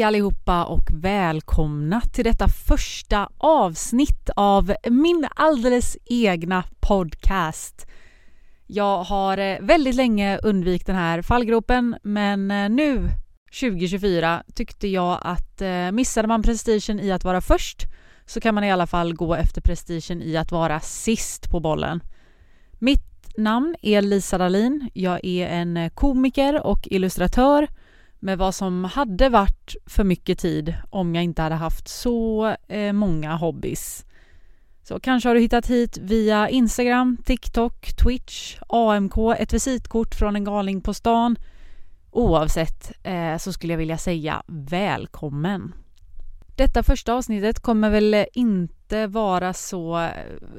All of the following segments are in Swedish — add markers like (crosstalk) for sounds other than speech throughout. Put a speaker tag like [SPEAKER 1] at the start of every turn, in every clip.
[SPEAKER 1] Hej allihopa och välkomna till detta första avsnitt av min alldeles egna podcast. Jag har eh, väldigt länge undvikit den här fallgropen men eh, nu 2024 tyckte jag att eh, missade man prestigen i att vara först så kan man i alla fall gå efter prestigen i att vara sist på bollen. Mitt namn är Lisa Dahlin. Jag är en komiker och illustratör med vad som hade varit för mycket tid om jag inte hade haft så eh, många hobbys. Så kanske har du hittat hit via Instagram, TikTok, Twitch, AMK, ett visitkort från en galning på stan. Oavsett eh, så skulle jag vilja säga välkommen. Detta första avsnittet kommer väl inte vara så eh,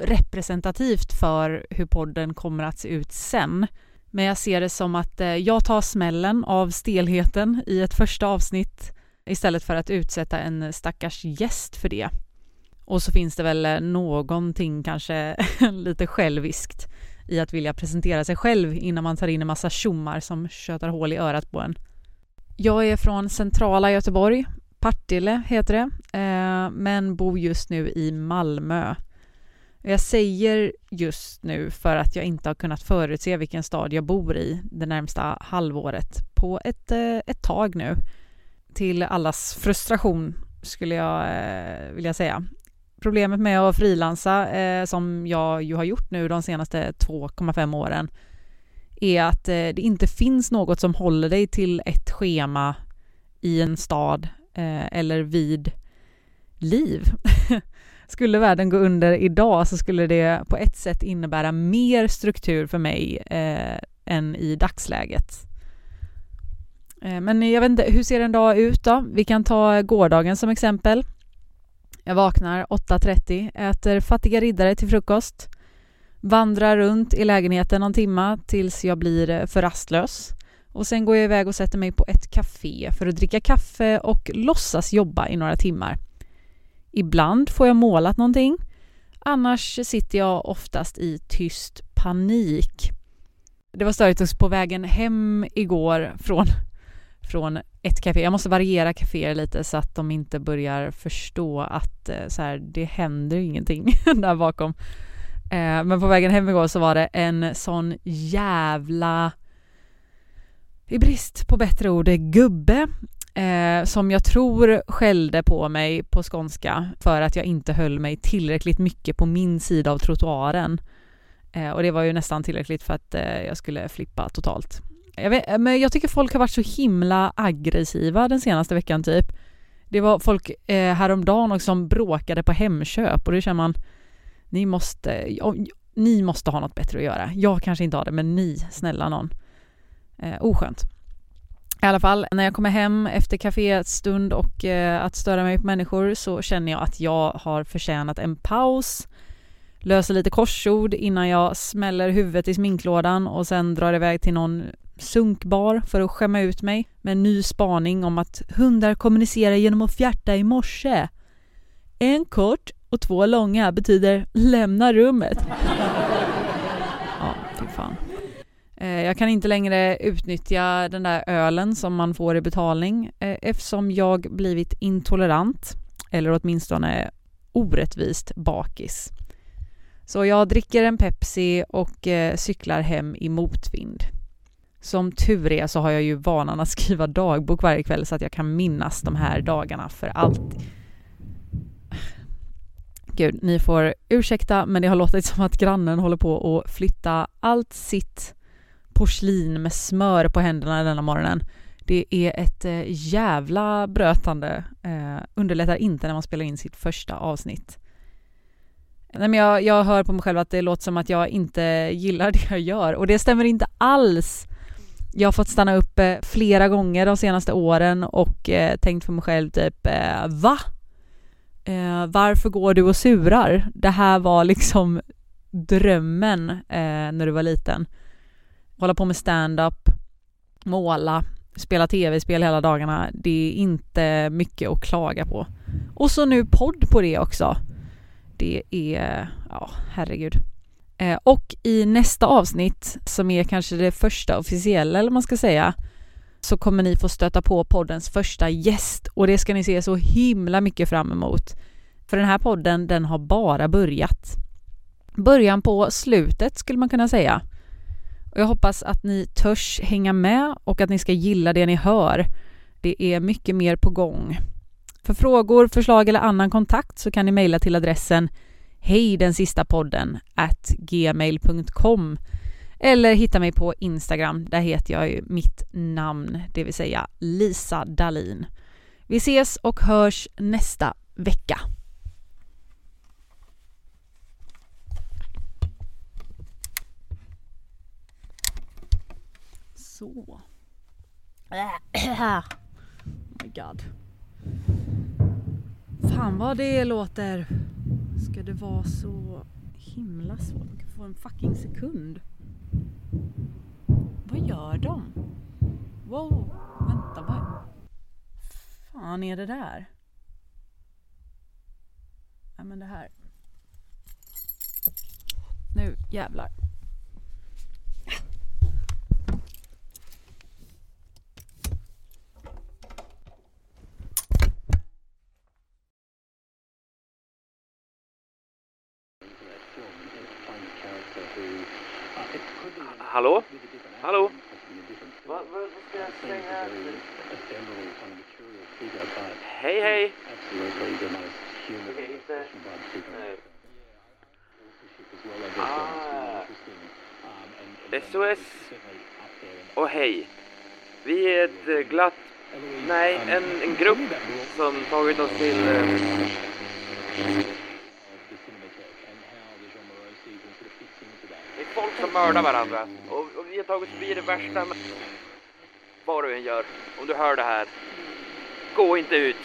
[SPEAKER 1] representativt för hur podden kommer att se ut sen. Men jag ser det som att eh, jag tar smällen av stelheten i ett första avsnitt istället för att utsätta en stackars gäst för det. Och så finns det väl eh, någonting kanske (laughs) lite själviskt i att vilja presentera sig själv innan man tar in en massa tjommar som tjötar hål i örat på en. Jag är från centrala Göteborg, Partille heter det, eh, men bor just nu i Malmö. Jag säger just nu för att jag inte har kunnat förutse vilken stad jag bor i det närmsta halvåret på ett, eh, ett tag nu. Till allas frustration skulle jag eh, vilja säga. Problemet med att frilansa, eh, som jag ju har gjort nu de senaste 2,5 åren, är att eh, det inte finns något som håller dig till ett schema i en stad eh, eller vid liv. (laughs) skulle världen gå under idag så skulle det på ett sätt innebära mer struktur för mig eh, än i dagsläget. Eh, men jag vet inte, hur ser en dag ut då? Vi kan ta gårdagen som exempel. Jag vaknar 8.30, äter fattiga riddare till frukost, vandrar runt i lägenheten någon timma tills jag blir för rastlös och sen går jag iväg och sätter mig på ett café för att dricka kaffe och låtsas jobba i några timmar. Ibland får jag målat någonting. Annars sitter jag oftast i tyst panik. Det var störigt också på vägen hem igår från, från ett café. Jag måste variera kaféer lite så att de inte börjar förstå att eh, så här, det händer ingenting (laughs) där bakom. Eh, men på vägen hem igår så var det en sån jävla i brist på bättre ord, gubbe eh, som jag tror skällde på mig på skånska för att jag inte höll mig tillräckligt mycket på min sida av trottoaren. Eh, och det var ju nästan tillräckligt för att eh, jag skulle flippa totalt. Jag, vet, eh, men jag tycker folk har varit så himla aggressiva den senaste veckan typ. Det var folk eh, häromdagen också som bråkade på Hemköp och då känner man, ni måste, ni måste ha något bättre att göra. Jag kanske inte har det, men ni, snälla någon. Eh, oskönt. I alla fall, när jag kommer hem efter kaféstund och eh, att störa mig på människor så känner jag att jag har förtjänat en paus, löser lite korsord innan jag smäller huvudet i sminklådan och sen drar iväg till någon sunkbar för att skämma ut mig med en ny spaning om att hundar kommunicerar genom att fjärta i morse. En kort och två långa betyder lämna rummet. (laughs) ja, fy fan. Eh, jag kan inte längre utnyttja den där ölen som man får i betalning eh, eftersom jag blivit intolerant, eller åtminstone orättvist bakis. Så jag dricker en Pepsi och eh, cyklar hem i motvind. Som tur är så har jag ju vanan att skriva dagbok varje kväll så att jag kan minnas de här dagarna för alltid. Gud, ni får ursäkta men det har låtit som att grannen håller på att flytta allt sitt porslin med smör på händerna denna morgonen. Det är ett eh, jävla brötande. Eh, underlättar inte när man spelar in sitt första avsnitt. Nej, men jag, jag hör på mig själv att det låter som att jag inte gillar det jag gör och det stämmer inte alls. Jag har fått stanna upp eh, flera gånger de senaste åren och eh, tänkt för mig själv typ eh, va? Eh, varför går du och surar? Det här var liksom drömmen eh, när du var liten hålla på med stand-up, måla, spela tv-spel hela dagarna. Det är inte mycket att klaga på. Och så nu podd på det också. Det är, ja herregud. Eh, och i nästa avsnitt, som är kanske det första officiella eller man ska säga, så kommer ni få stöta på poddens första gäst och det ska ni se så himla mycket fram emot. För den här podden, den har bara börjat. Början på slutet skulle man kunna säga. Och jag hoppas att ni törs hänga med och att ni ska gilla det ni hör. Det är mycket mer på gång. För frågor, förslag eller annan kontakt så kan ni mejla till adressen hej den sista podden at gmail.com eller hitta mig på Instagram. Där heter jag ju mitt namn, det vill säga Lisa Dalin. Vi ses och hörs nästa vecka. Så. (clears throat) oh my god. Fan vad det låter. Ska det vara så himla svårt? Man kan få en fucking sekund. Vad gör de? Wow, vänta vad fan är det där? Nej men det här. Nu jävlar.
[SPEAKER 2] Hallå? Hallå? Vad va, ska jag slänga? Hej, hej! Okej, inte... Nej. Ah. SOS och hej. Vi är ett eh, glatt... Nej, en, en grupp som tagit oss till... Eh, det är folk som mördar varandra. Och, och vi har tagit förbi det värsta. Men... Vad du än gör, om du hör det här, gå inte ut.